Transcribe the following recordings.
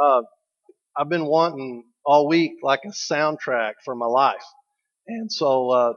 Uh, I've been wanting all week like a soundtrack for my life, and so uh,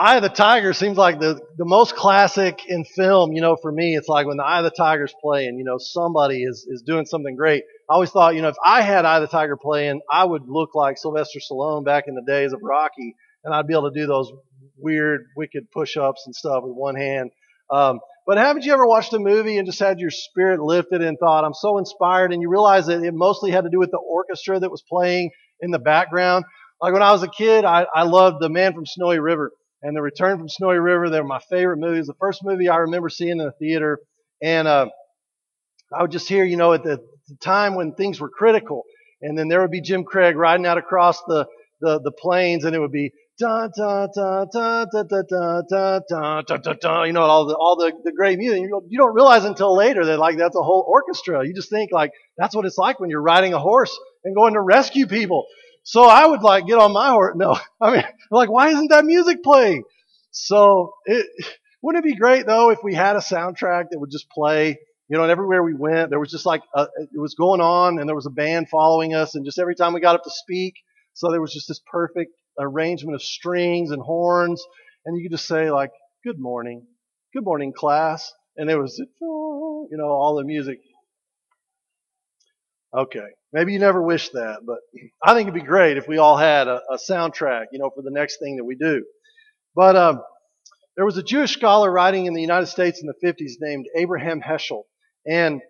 Eye of the Tiger seems like the the most classic in film. You know, for me, it's like when the Eye of the Tiger's playing. You know, somebody is is doing something great. I always thought, you know, if I had Eye of the Tiger playing, I would look like Sylvester Stallone back in the days of Rocky, and I'd be able to do those weird, wicked push-ups and stuff with one hand. Um, but haven't you ever watched a movie and just had your spirit lifted and thought, I'm so inspired, and you realize that it mostly had to do with the orchestra that was playing in the background? Like when I was a kid, I, I loved The Man from Snowy River and The Return from Snowy River. They were my favorite movies. The first movie I remember seeing in the theater, and uh, I would just hear, you know, at the, the time when things were critical, and then there would be Jim Craig riding out across the the, the plains, and it would be da da da da da da da da da da da da. You know, all the all the, the great music. You don't, realize until later that like that's a whole orchestra. You just think like that's what it's like when you're riding a horse and going to rescue people. So I would like get on my horse. No, I mean, like why isn't that music playing? So it wouldn't it be great though if we had a soundtrack that would just play. You know, and everywhere we went, there was just like a, it was going on, and there was a band following us, and just every time we got up to speak, so there was just this perfect arrangement of strings and horns, and you could just say like, "Good morning, good morning, class," and there was, you know, all the music. Okay, maybe you never wished that, but I think it'd be great if we all had a, a soundtrack, you know, for the next thing that we do. But um, there was a Jewish scholar writing in the United States in the 50s named Abraham Heschel, and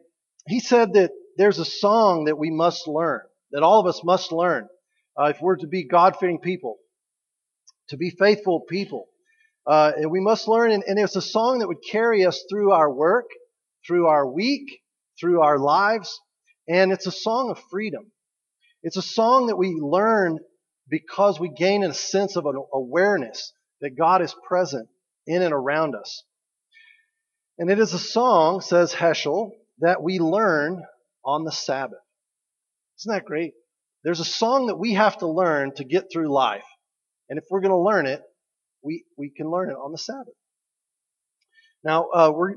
he said that there's a song that we must learn, that all of us must learn, uh, if we're to be God-fearing people, to be faithful people. Uh, we must learn, and, and it's a song that would carry us through our work, through our week, through our lives, and it's a song of freedom. It's a song that we learn because we gain a sense of an awareness that God is present in and around us. And it is a song, says Heschel, that we learn on the Sabbath. Isn't that great? There's a song that we have to learn to get through life. And if we're going to learn it, we, we can learn it on the Sabbath. Now, uh, we're,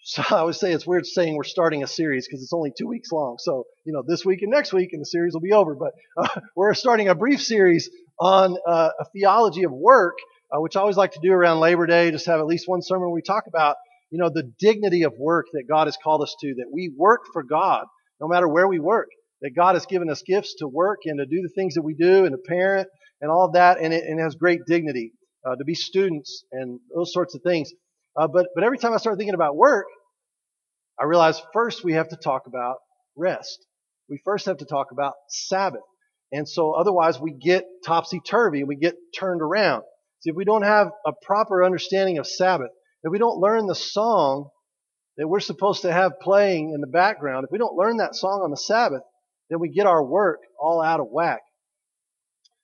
so I always say it's weird saying we're starting a series because it's only two weeks long. So, you know, this week and next week and the series will be over. But uh, we're starting a brief series on uh, a theology of work, uh, which I always like to do around Labor Day, just have at least one sermon where we talk about, you know, the dignity of work that God has called us to, that we work for God no matter where we work, that God has given us gifts to work and to do the things that we do and to parent and all of that, and it, and it has great dignity uh, to be students and those sorts of things. Uh, but but every time I start thinking about work, I realize first we have to talk about rest. We first have to talk about Sabbath, and so otherwise we get topsy turvy and we get turned around. See, if we don't have a proper understanding of Sabbath, if we don't learn the song that we're supposed to have playing in the background, if we don't learn that song on the Sabbath, then we get our work all out of whack.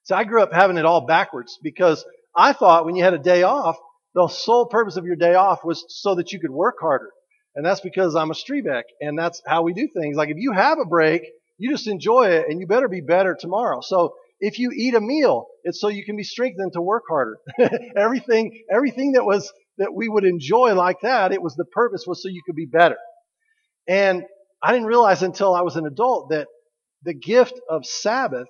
So I grew up having it all backwards because I thought when you had a day off, the sole purpose of your day off was so that you could work harder. And that's because I'm a Strebeck and that's how we do things. Like if you have a break, you just enjoy it and you better be better tomorrow. So if you eat a meal, it's so you can be strengthened to work harder. everything, everything that was, that we would enjoy like that, it was the purpose was so you could be better. And I didn't realize until I was an adult that the gift of Sabbath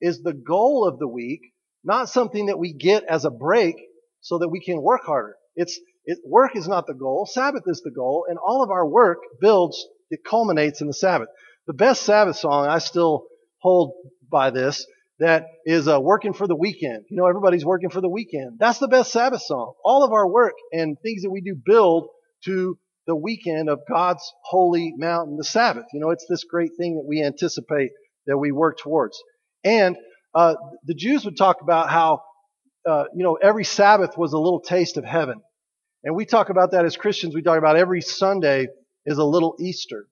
is the goal of the week, not something that we get as a break so that we can work harder. It's, it, work is not the goal. Sabbath is the goal. And all of our work builds, it culminates in the Sabbath. The best Sabbath song, I still hold by this, that is uh, working for the weekend. You know, everybody's working for the weekend. That's the best Sabbath song. All of our work and things that we do build to the weekend of God's holy mountain, the Sabbath. You know, it's this great thing that we anticipate that we work towards. And uh, the Jews would talk about how, uh, you know, every Sabbath was a little taste of heaven. And we talk about that as Christians. We talk about every Sunday is a little Easter.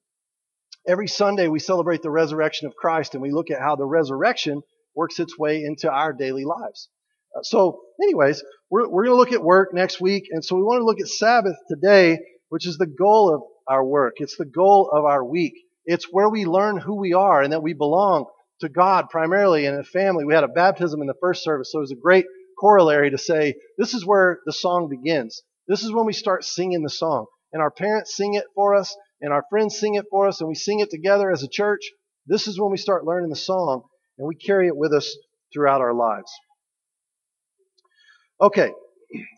Every Sunday we celebrate the resurrection of Christ and we look at how the resurrection works its way into our daily lives. Uh, so, anyways, we're, we're going to look at work next week. And so we want to look at Sabbath today, which is the goal of our work. It's the goal of our week. It's where we learn who we are and that we belong to God primarily and a family. We had a baptism in the first service, so it was a great corollary to say this is where the song begins. This is when we start singing the song. And our parents sing it for us, and our friends sing it for us, and we sing it together as a church. This is when we start learning the song, and we carry it with us throughout our lives. Okay,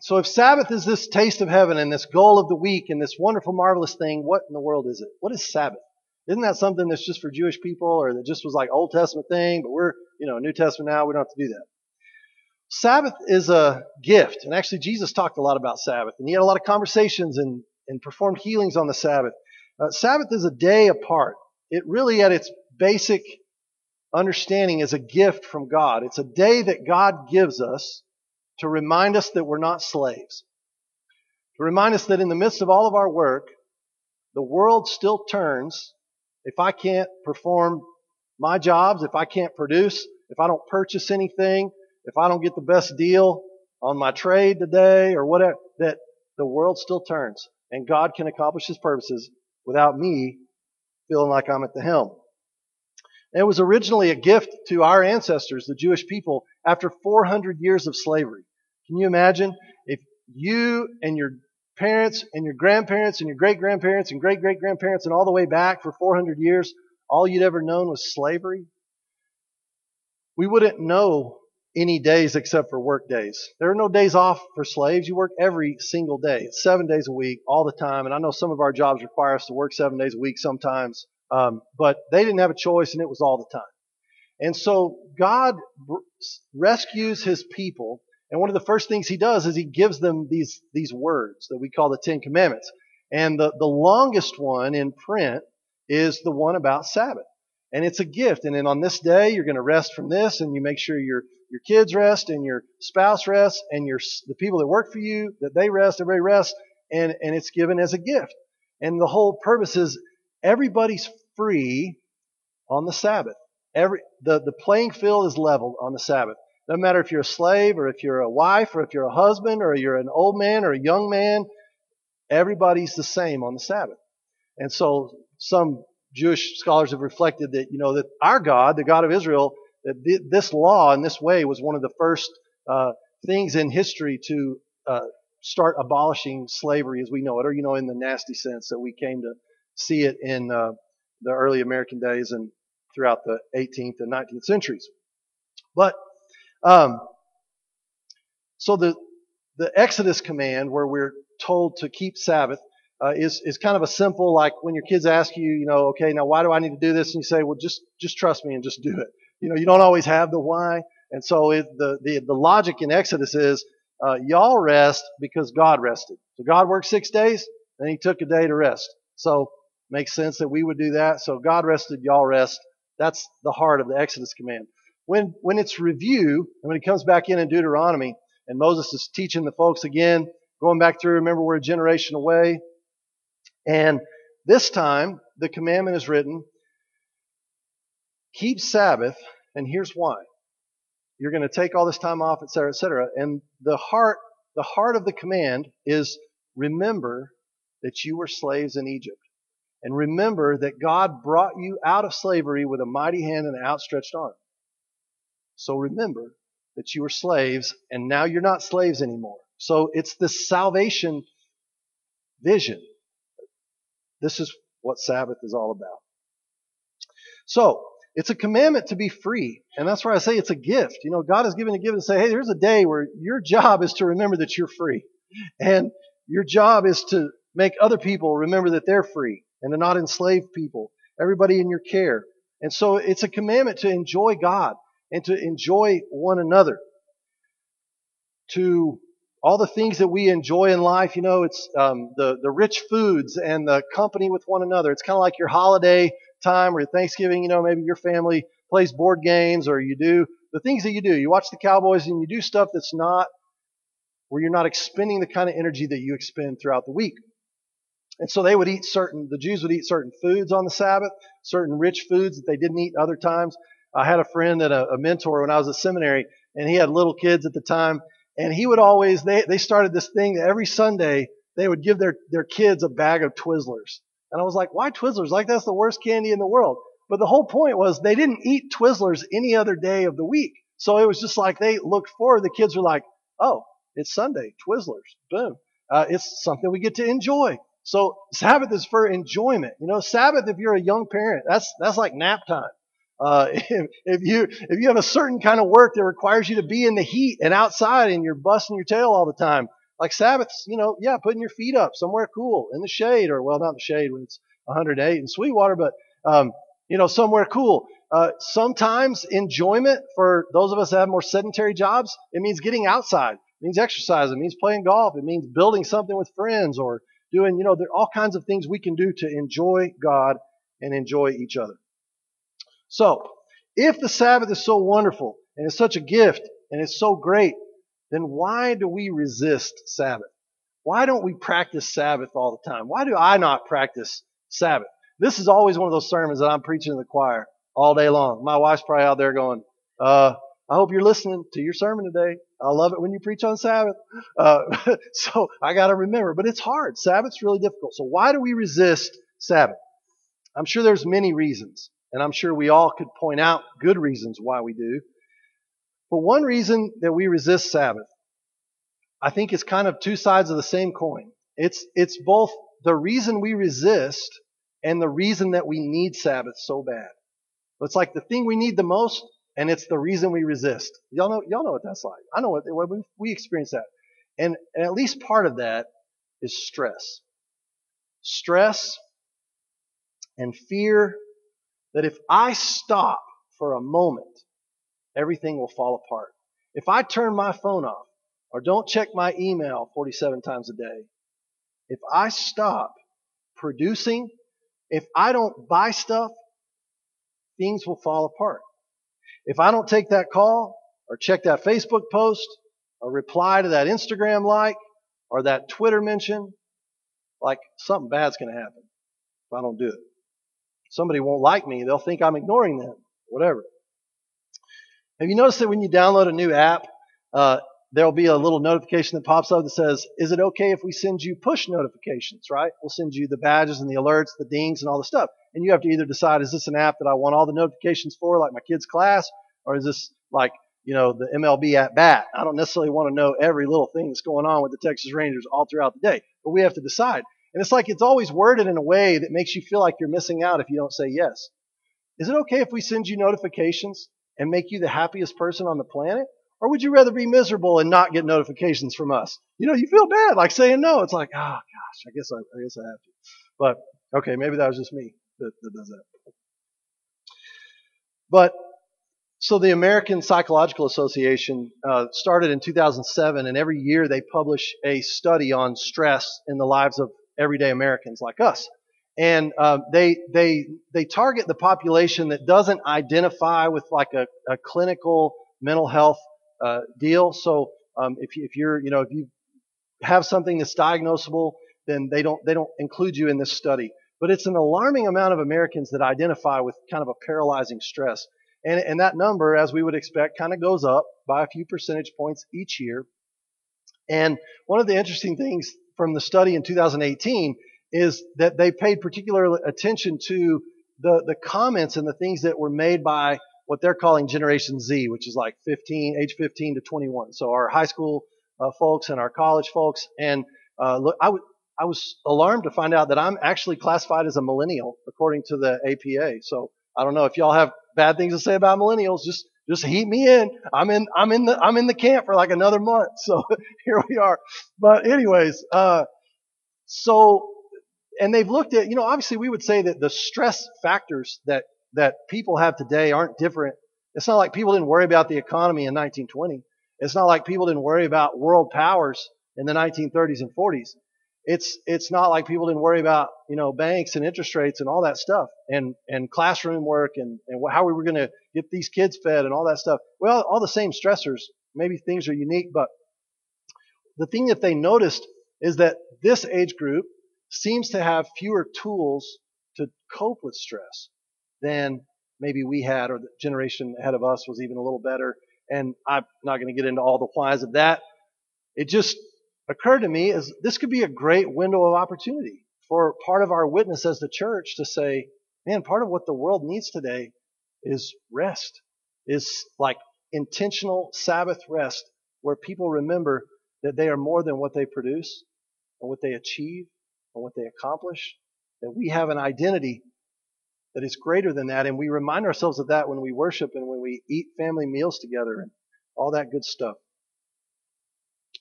so if Sabbath is this taste of heaven and this goal of the week and this wonderful, marvelous thing, what in the world is it? What is Sabbath? Isn't that something that's just for Jewish people or that just was like Old Testament thing, but we're, you know, New Testament now, we don't have to do that. Sabbath is a gift. And actually, Jesus talked a lot about Sabbath and he had a lot of conversations and, and performed healings on the Sabbath. Uh, Sabbath is a day apart. It really, at its basic understanding, is a gift from God. It's a day that God gives us to remind us that we're not slaves. To remind us that in the midst of all of our work, the world still turns if I can't perform my jobs, if I can't produce, if I don't purchase anything, if I don't get the best deal on my trade today or whatever, that the world still turns and God can accomplish his purposes without me feeling like I'm at the helm. It was originally a gift to our ancestors, the Jewish people, after 400 years of slavery. Can you imagine if you and your parents and your grandparents and your great grandparents and great great grandparents and all the way back for 400 years, all you'd ever known was slavery? We wouldn't know any days except for work days. There are no days off for slaves. You work every single day. Seven days a week, all the time. And I know some of our jobs require us to work seven days a week sometimes, um, but they didn't have a choice and it was all the time. And so God rescues his people. And one of the first things he does is he gives them these, these words that we call the Ten Commandments. And the, the longest one in print is the one about Sabbath. And it's a gift. And then on this day, you're going to rest from this and you make sure your, your kids rest and your spouse rests and your, the people that work for you, that they rest, everybody rests. And, and it's given as a gift. And the whole purpose is everybody's free on the Sabbath. Every, the, the playing field is leveled on the Sabbath. No matter if you're a slave or if you're a wife or if you're a husband or you're an old man or a young man, everybody's the same on the Sabbath. And so some Jewish scholars have reflected that, you know, that our God, the God of Israel, that th- this law in this way was one of the first uh, things in history to uh, start abolishing slavery as we know it, or, you know, in the nasty sense that we came to see it in uh, the early American days and throughout the 18th and 19th centuries. But um, so the the Exodus command, where we're told to keep Sabbath, uh, is is kind of a simple like when your kids ask you, you know, okay, now why do I need to do this? And you say, well, just just trust me and just do it. You know, you don't always have the why, and so it, the the the logic in Exodus is uh, y'all rest because God rested. So God worked six days, and He took a day to rest. So makes sense that we would do that. So God rested, y'all rest. That's the heart of the Exodus command. When when it's review and when it comes back in in Deuteronomy, and Moses is teaching the folks again, going back through. Remember, we're a generation away. And this time, the commandment is written keep Sabbath, and here's why. You're going to take all this time off, etc., etc. And the heart, the heart of the command is remember that you were slaves in Egypt. And remember that God brought you out of slavery with a mighty hand and an outstretched arm. So remember that you were slaves and now you're not slaves anymore. So it's this salvation vision this is what Sabbath is all about. So, it's a commandment to be free. And that's why I say it's a gift. You know, God has given a gift to say, hey, there's a day where your job is to remember that you're free. And your job is to make other people remember that they're free and to not enslave people, everybody in your care. And so it's a commandment to enjoy God and to enjoy one another. To all the things that we enjoy in life, you know, it's um, the, the rich foods and the company with one another. It's kind of like your holiday time or Thanksgiving, you know, maybe your family plays board games or you do the things that you do. You watch the Cowboys and you do stuff that's not where you're not expending the kind of energy that you expend throughout the week. And so they would eat certain, the Jews would eat certain foods on the Sabbath, certain rich foods that they didn't eat other times. I had a friend and a, a mentor when I was at seminary, and he had little kids at the time, and he would always, they, they started this thing that every Sunday they would give their, their kids a bag of Twizzlers. And I was like, why Twizzlers? Like that's the worst candy in the world. But the whole point was they didn't eat Twizzlers any other day of the week. So it was just like they looked forward. The kids were like, oh, it's Sunday, Twizzlers, boom. Uh, it's something we get to enjoy. So Sabbath is for enjoyment. You know, Sabbath, if you're a young parent, that's, that's like nap time. Uh, if, if you, if you have a certain kind of work that requires you to be in the heat and outside and you're busting your tail all the time, like Sabbaths, you know, yeah, putting your feet up somewhere cool in the shade or, well, not the shade when it's 108 in Sweetwater, but, um, you know, somewhere cool. Uh, sometimes enjoyment for those of us that have more sedentary jobs, it means getting outside. It means exercise. It means playing golf. It means building something with friends or doing, you know, there are all kinds of things we can do to enjoy God and enjoy each other. So, if the Sabbath is so wonderful and it's such a gift and it's so great, then why do we resist Sabbath? Why don't we practice Sabbath all the time? Why do I not practice Sabbath? This is always one of those sermons that I'm preaching in the choir all day long. My wife's probably out there going, uh, I hope you're listening to your sermon today. I love it when you preach on Sabbath. Uh, so I got to remember, but it's hard. Sabbath's really difficult. So why do we resist Sabbath? I'm sure there's many reasons, and I'm sure we all could point out good reasons why we do. But one reason that we resist Sabbath, I think is kind of two sides of the same coin. It's, it's both the reason we resist and the reason that we need Sabbath so bad. It's like the thing we need the most, and it's the reason we resist. Y'all know, y'all know what that's like. I know what, we, we experience that. And, and at least part of that is stress. Stress and fear that if I stop for a moment, everything will fall apart. If I turn my phone off or don't check my email 47 times a day, if I stop producing if I don't buy stuff, things will fall apart. If I don't take that call or check that Facebook post or reply to that Instagram like or that Twitter mention, like something bad's going to happen if I don't do it. Somebody won't like me. They'll think I'm ignoring them. Whatever. Have you noticed that when you download a new app, uh, there'll be a little notification that pops up that says, is it okay if we send you push notifications, right? We'll send you the badges and the alerts, the dings and all the stuff. And you have to either decide, is this an app that I want all the notifications for, like my kid's class, or is this like, you know, the MLB at bat? I don't necessarily want to know every little thing that's going on with the Texas Rangers all throughout the day, but we have to decide. And it's like it's always worded in a way that makes you feel like you're missing out if you don't say yes. Is it okay if we send you notifications and make you the happiest person on the planet? Or would you rather be miserable and not get notifications from us? You know, you feel bad like saying no. It's like, oh gosh, I guess I, I guess I have to. But okay, maybe that was just me that, that does that. But so the American Psychological Association uh, started in 2007, and every year they publish a study on stress in the lives of everyday Americans like us. And uh, they they they target the population that doesn't identify with like a, a clinical mental health uh, deal. So um, if, if you're, you know, if you have something that's diagnosable, then they don't they don't include you in this study. But it's an alarming amount of Americans that identify with kind of a paralyzing stress. And, and that number, as we would expect, kind of goes up by a few percentage points each year. And one of the interesting things from the study in 2018 is that they paid particular attention to the, the comments and the things that were made by what they're calling Generation Z, which is like 15, age 15 to 21. So our high school uh, folks and our college folks. And uh, look, I, w- I was alarmed to find out that I'm actually classified as a millennial according to the APA. So I don't know if y'all have bad things to say about millennials. Just just heat me in. I'm in I'm in the I'm in the camp for like another month. So here we are. But anyways, uh, so and they've looked at you know obviously we would say that the stress factors that that people have today aren't different. It's not like people didn't worry about the economy in 1920. It's not like people didn't worry about world powers in the 1930s and 40s. It's it's not like people didn't worry about you know banks and interest rates and all that stuff and and classroom work and and how we were going to get these kids fed and all that stuff. Well, all the same stressors. Maybe things are unique, but the thing that they noticed is that this age group seems to have fewer tools to cope with stress than maybe we had or the generation ahead of us was even a little better. And I'm not going to get into all the whys of that. It just occurred to me as this could be a great window of opportunity for part of our witness as the church to say, man, part of what the world needs today is rest, is like intentional Sabbath rest where people remember that they are more than what they produce and what they achieve and what they accomplish, that we have an identity that is greater than that. And we remind ourselves of that when we worship and when we eat family meals together and all that good stuff.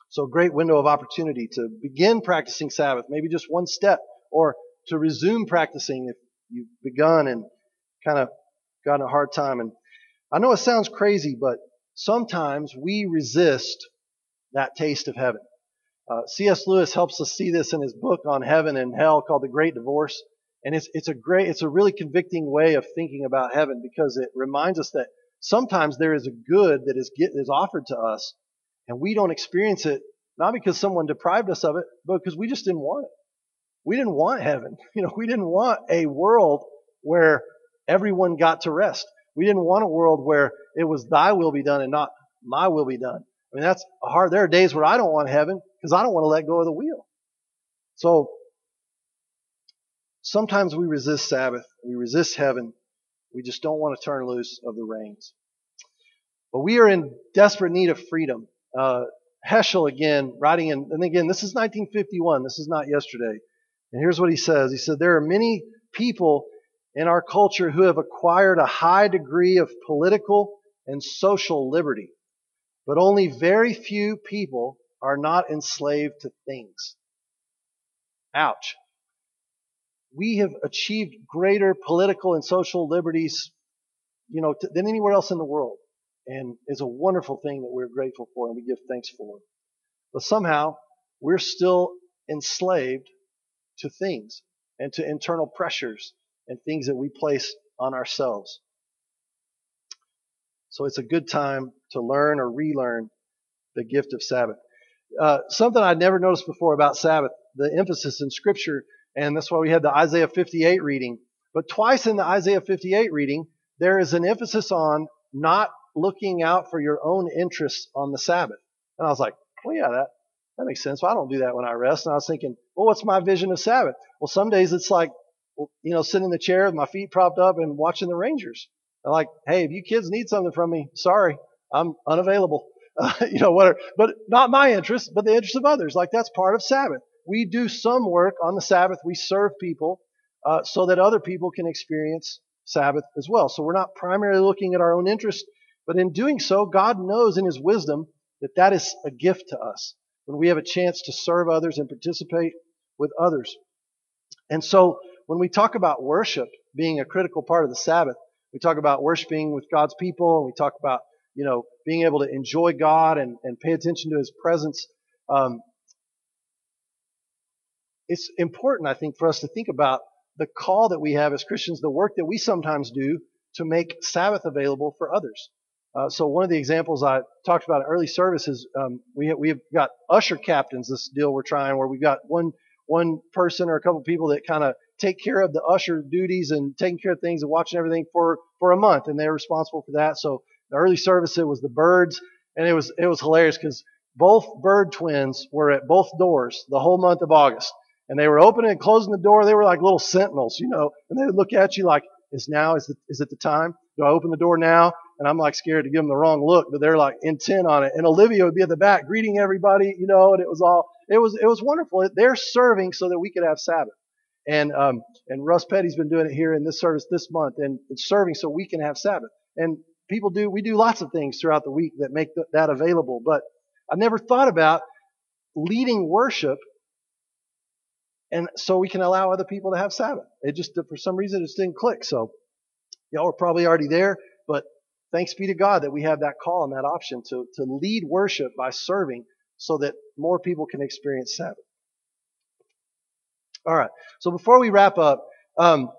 So, great window of opportunity to begin practicing Sabbath, maybe just one step, or to resume practicing if you've begun and kind of gotten a hard time. And I know it sounds crazy, but sometimes we resist that taste of heaven. Uh, C.S. Lewis helps us see this in his book on heaven and hell called The Great Divorce. And it's, it's a great, it's a really convicting way of thinking about heaven because it reminds us that sometimes there is a good that is, get, is offered to us and we don't experience it not because someone deprived us of it, but because we just didn't want it. We didn't want heaven. You know, we didn't want a world where everyone got to rest. We didn't want a world where it was thy will be done and not my will be done. I mean, that's hard. There are days where I don't want heaven because I don't want to let go of the wheel. So sometimes we resist Sabbath. We resist heaven. We just don't want to turn loose of the reins. But we are in desperate need of freedom. Uh, Heschel again, writing in, and again, this is 1951. This is not yesterday. And here's what he says. He said, there are many people in our culture who have acquired a high degree of political and social liberty, but only very few people are not enslaved to things. Ouch. We have achieved greater political and social liberties, you know, than anywhere else in the world. And it's a wonderful thing that we're grateful for and we give thanks for. But somehow we're still enslaved to things and to internal pressures and things that we place on ourselves. So it's a good time to learn or relearn the gift of Sabbath. Uh, something I'd never noticed before about Sabbath, the emphasis in Scripture, and that's why we had the Isaiah 58 reading. But twice in the Isaiah 58 reading, there is an emphasis on not looking out for your own interests on the Sabbath. And I was like, well, yeah, that, that makes sense. Well, I don't do that when I rest. And I was thinking, well, what's my vision of Sabbath? Well, some days it's like you know, sitting in the chair with my feet propped up and watching the Rangers. Like, hey, if you kids need something from me, sorry, I'm unavailable. Uh, you know, whatever. But not my interest, but the interest of others. Like that's part of Sabbath. We do some work on the Sabbath. We serve people uh, so that other people can experience Sabbath as well. So we're not primarily looking at our own interest, but in doing so, God knows in His wisdom that that is a gift to us when we have a chance to serve others and participate with others. And so when we talk about worship being a critical part of the Sabbath, we talk about worshiping with God's people, and we talk about you know being able to enjoy God and, and pay attention to His presence. Um, it's important, I think, for us to think about the call that we have as Christians, the work that we sometimes do to make Sabbath available for others. Uh, so one of the examples I talked about in early services, um, we have, we have got usher captains. This deal we're trying where we've got one one person or a couple people that kind of take care of the usher duties and taking care of things and watching everything for, for a month. And they're responsible for that. So the early service, it was the birds and it was, it was hilarious because both bird twins were at both doors the whole month of August. And they were opening and closing the door. They were like little sentinels, you know, and they would look at you like, is now, is it, is it the time? Do I open the door now? And I'm like scared to give them the wrong look, but they're like intent on it. And Olivia would be at the back greeting everybody, you know, and it was all, it was, it was wonderful. They're serving so that we could have Sabbath. And, um, and Russ Petty's been doing it here in this service this month and it's serving so we can have Sabbath. And people do, we do lots of things throughout the week that make th- that available. But I never thought about leading worship and so we can allow other people to have Sabbath. It just, for some reason, it just didn't click. So y'all are probably already there, but thanks be to God that we have that call and that option to, to lead worship by serving so that more people can experience Sabbath. All right. So before we wrap up, um,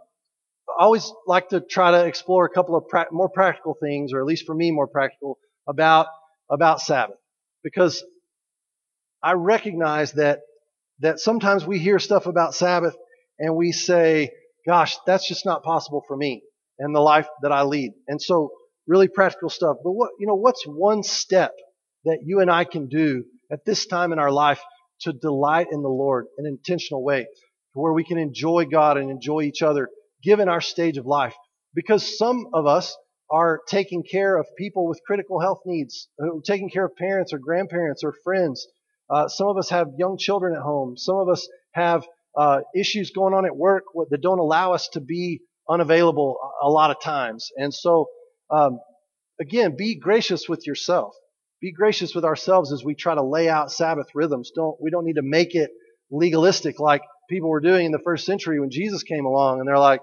I always like to try to explore a couple of pra- more practical things, or at least for me, more practical about about Sabbath, because I recognize that that sometimes we hear stuff about Sabbath and we say, gosh, that's just not possible for me and the life that I lead. And so really practical stuff. But what, you know, what's one step that you and I can do at this time in our life to delight in the Lord in an intentional way, to where we can enjoy God and enjoy each other given our stage of life? Because some of us are taking care of people with critical health needs, uh, taking care of parents or grandparents or friends. Uh, some of us have young children at home. Some of us have uh, issues going on at work that don't allow us to be unavailable a lot of times. And so, um, again, be gracious with yourself. Be gracious with ourselves as we try to lay out Sabbath rhythms. Don't we don't need to make it legalistic like people were doing in the first century when Jesus came along, and they're like,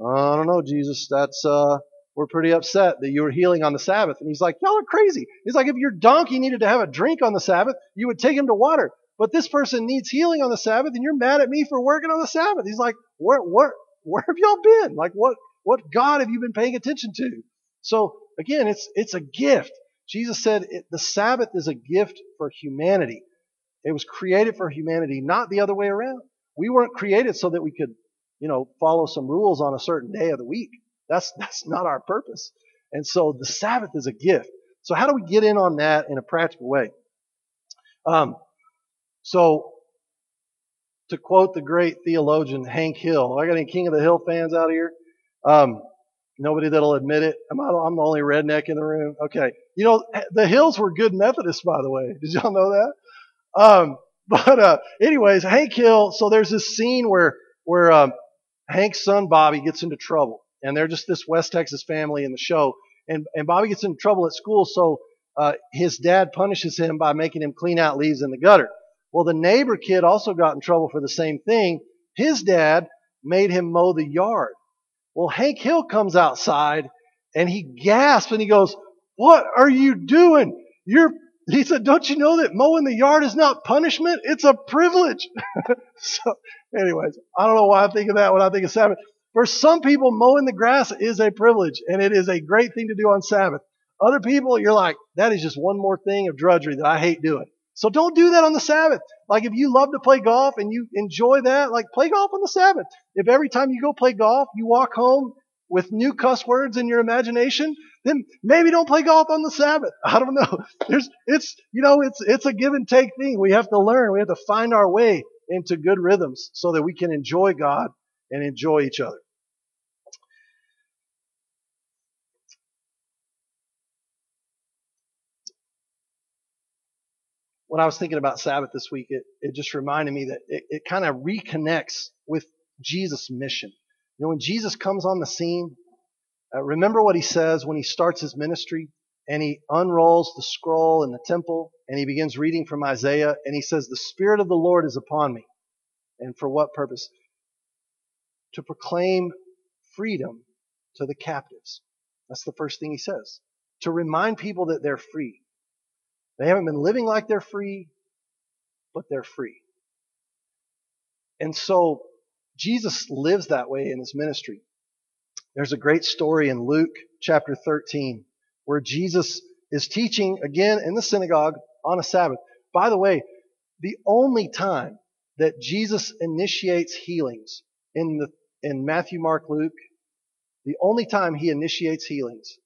I don't know, Jesus, that's uh, we're pretty upset that you were healing on the Sabbath. And he's like, y'all are crazy. He's like, if your donkey needed to have a drink on the Sabbath, you would take him to water. But this person needs healing on the Sabbath, and you're mad at me for working on the Sabbath. He's like, where, where, where have y'all been? Like, what, what God have you been paying attention to? So again, it's, it's a gift. Jesus said it, the Sabbath is a gift for humanity. It was created for humanity, not the other way around. We weren't created so that we could, you know, follow some rules on a certain day of the week. That's, that's not our purpose. And so the Sabbath is a gift. So how do we get in on that in a practical way? Um, so to quote the great theologian Hank Hill, I got any King of the Hill fans out here? Um, nobody that'll admit it. I'm, I'm the only redneck in the room. Okay. You know, the Hills were good Methodists, by the way. Did y'all know that? Um, but, uh, anyways, Hank Hill, so there's this scene where, where, um, Hank's son Bobby gets into trouble and they're just this West Texas family in the show. And, and Bobby gets in trouble at school, so uh, his dad punishes him by making him clean out leaves in the gutter. Well, the neighbor kid also got in trouble for the same thing. His dad made him mow the yard. Well, Hank Hill comes outside and he gasps and he goes, What are you doing? You're, he said, Don't you know that mowing the yard is not punishment? It's a privilege. so, anyways, I don't know why I think of that when I think of Sabbath. For some people, mowing the grass is a privilege and it is a great thing to do on Sabbath. Other people, you're like, that is just one more thing of drudgery that I hate doing. So don't do that on the Sabbath. Like if you love to play golf and you enjoy that, like play golf on the Sabbath. If every time you go play golf, you walk home with new cuss words in your imagination, then maybe don't play golf on the Sabbath. I don't know. There's, it's, you know, it's, it's a give and take thing. We have to learn. We have to find our way into good rhythms so that we can enjoy God and enjoy each other. When I was thinking about Sabbath this week, it, it just reminded me that it, it kind of reconnects with Jesus' mission. You know, when Jesus comes on the scene, uh, remember what he says when he starts his ministry and he unrolls the scroll in the temple and he begins reading from Isaiah and he says, The Spirit of the Lord is upon me. And for what purpose? To proclaim freedom to the captives. That's the first thing he says. To remind people that they're free. They haven't been living like they're free, but they're free. And so Jesus lives that way in his ministry. There's a great story in Luke chapter 13 where Jesus is teaching again in the synagogue on a Sabbath. By the way, the only time that Jesus initiates healings in the in Matthew, Mark, Luke, the only time he initiates healings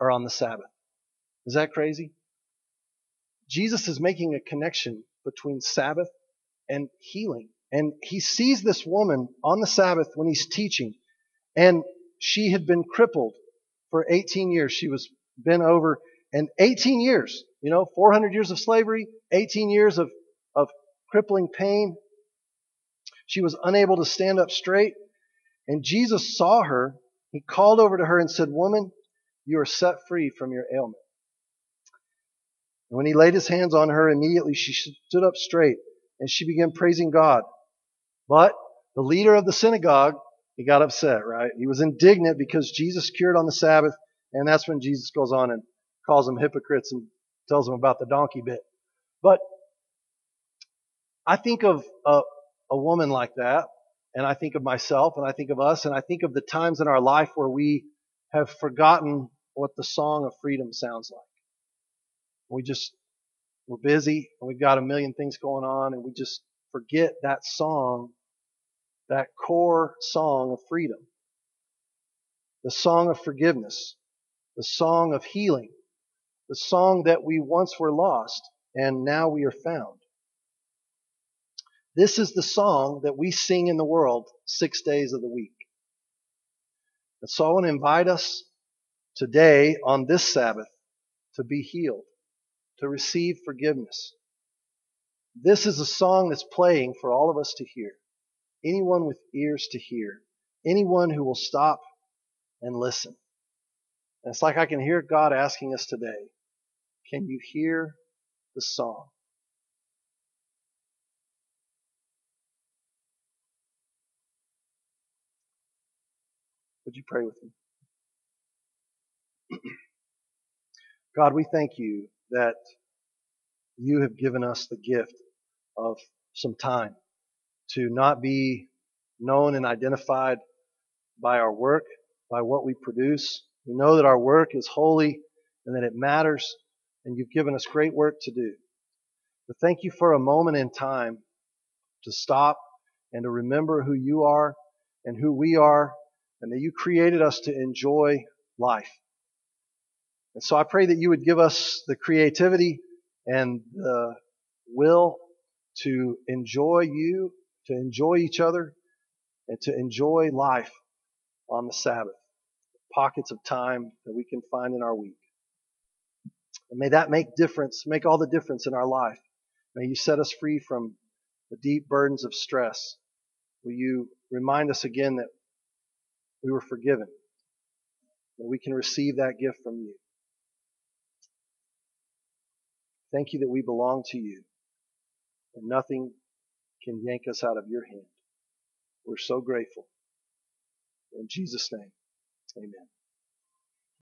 are on the Sabbath. Is that crazy? Jesus is making a connection between Sabbath and healing. And he sees this woman on the Sabbath when he's teaching, and she had been crippled for 18 years. She was bent over, and 18 years, you know, 400 years of slavery, 18 years of, of crippling pain. She was unable to stand up straight, and Jesus saw her. He called over to her and said, Woman, you are set free from your ailment. And when he laid his hands on her, immediately she stood up straight and she began praising God. But the leader of the synagogue, he got upset, right? He was indignant because Jesus cured on the Sabbath. And that's when Jesus goes on and calls them hypocrites and tells them about the donkey bit. But I think of a, a woman like that, and I think of myself, and I think of us, and I think of the times in our life where we have forgotten what the song of freedom sounds like. We just, we're busy and we've got a million things going on and we just forget that song, that core song of freedom, the song of forgiveness, the song of healing, the song that we once were lost and now we are found. This is the song that we sing in the world six days of the week. And so I want to invite us today on this Sabbath to be healed, to receive forgiveness. This is a song that's playing for all of us to hear. Anyone with ears to hear. Anyone who will stop and listen. And it's like I can hear God asking us today, can you hear the song? Would you pray with me? God, we thank you that you have given us the gift of some time to not be known and identified by our work, by what we produce. We know that our work is holy and that it matters, and you've given us great work to do. But thank you for a moment in time to stop and to remember who you are and who we are, and that you created us to enjoy life. And so I pray that you would give us the creativity and the will to enjoy you, to enjoy each other, and to enjoy life on the Sabbath. Pockets of time that we can find in our week. And may that make difference, make all the difference in our life. May you set us free from the deep burdens of stress. Will you remind us again that we were forgiven, that we can receive that gift from you. Thank you that we belong to you and nothing can yank us out of your hand. We're so grateful. In Jesus' name, amen.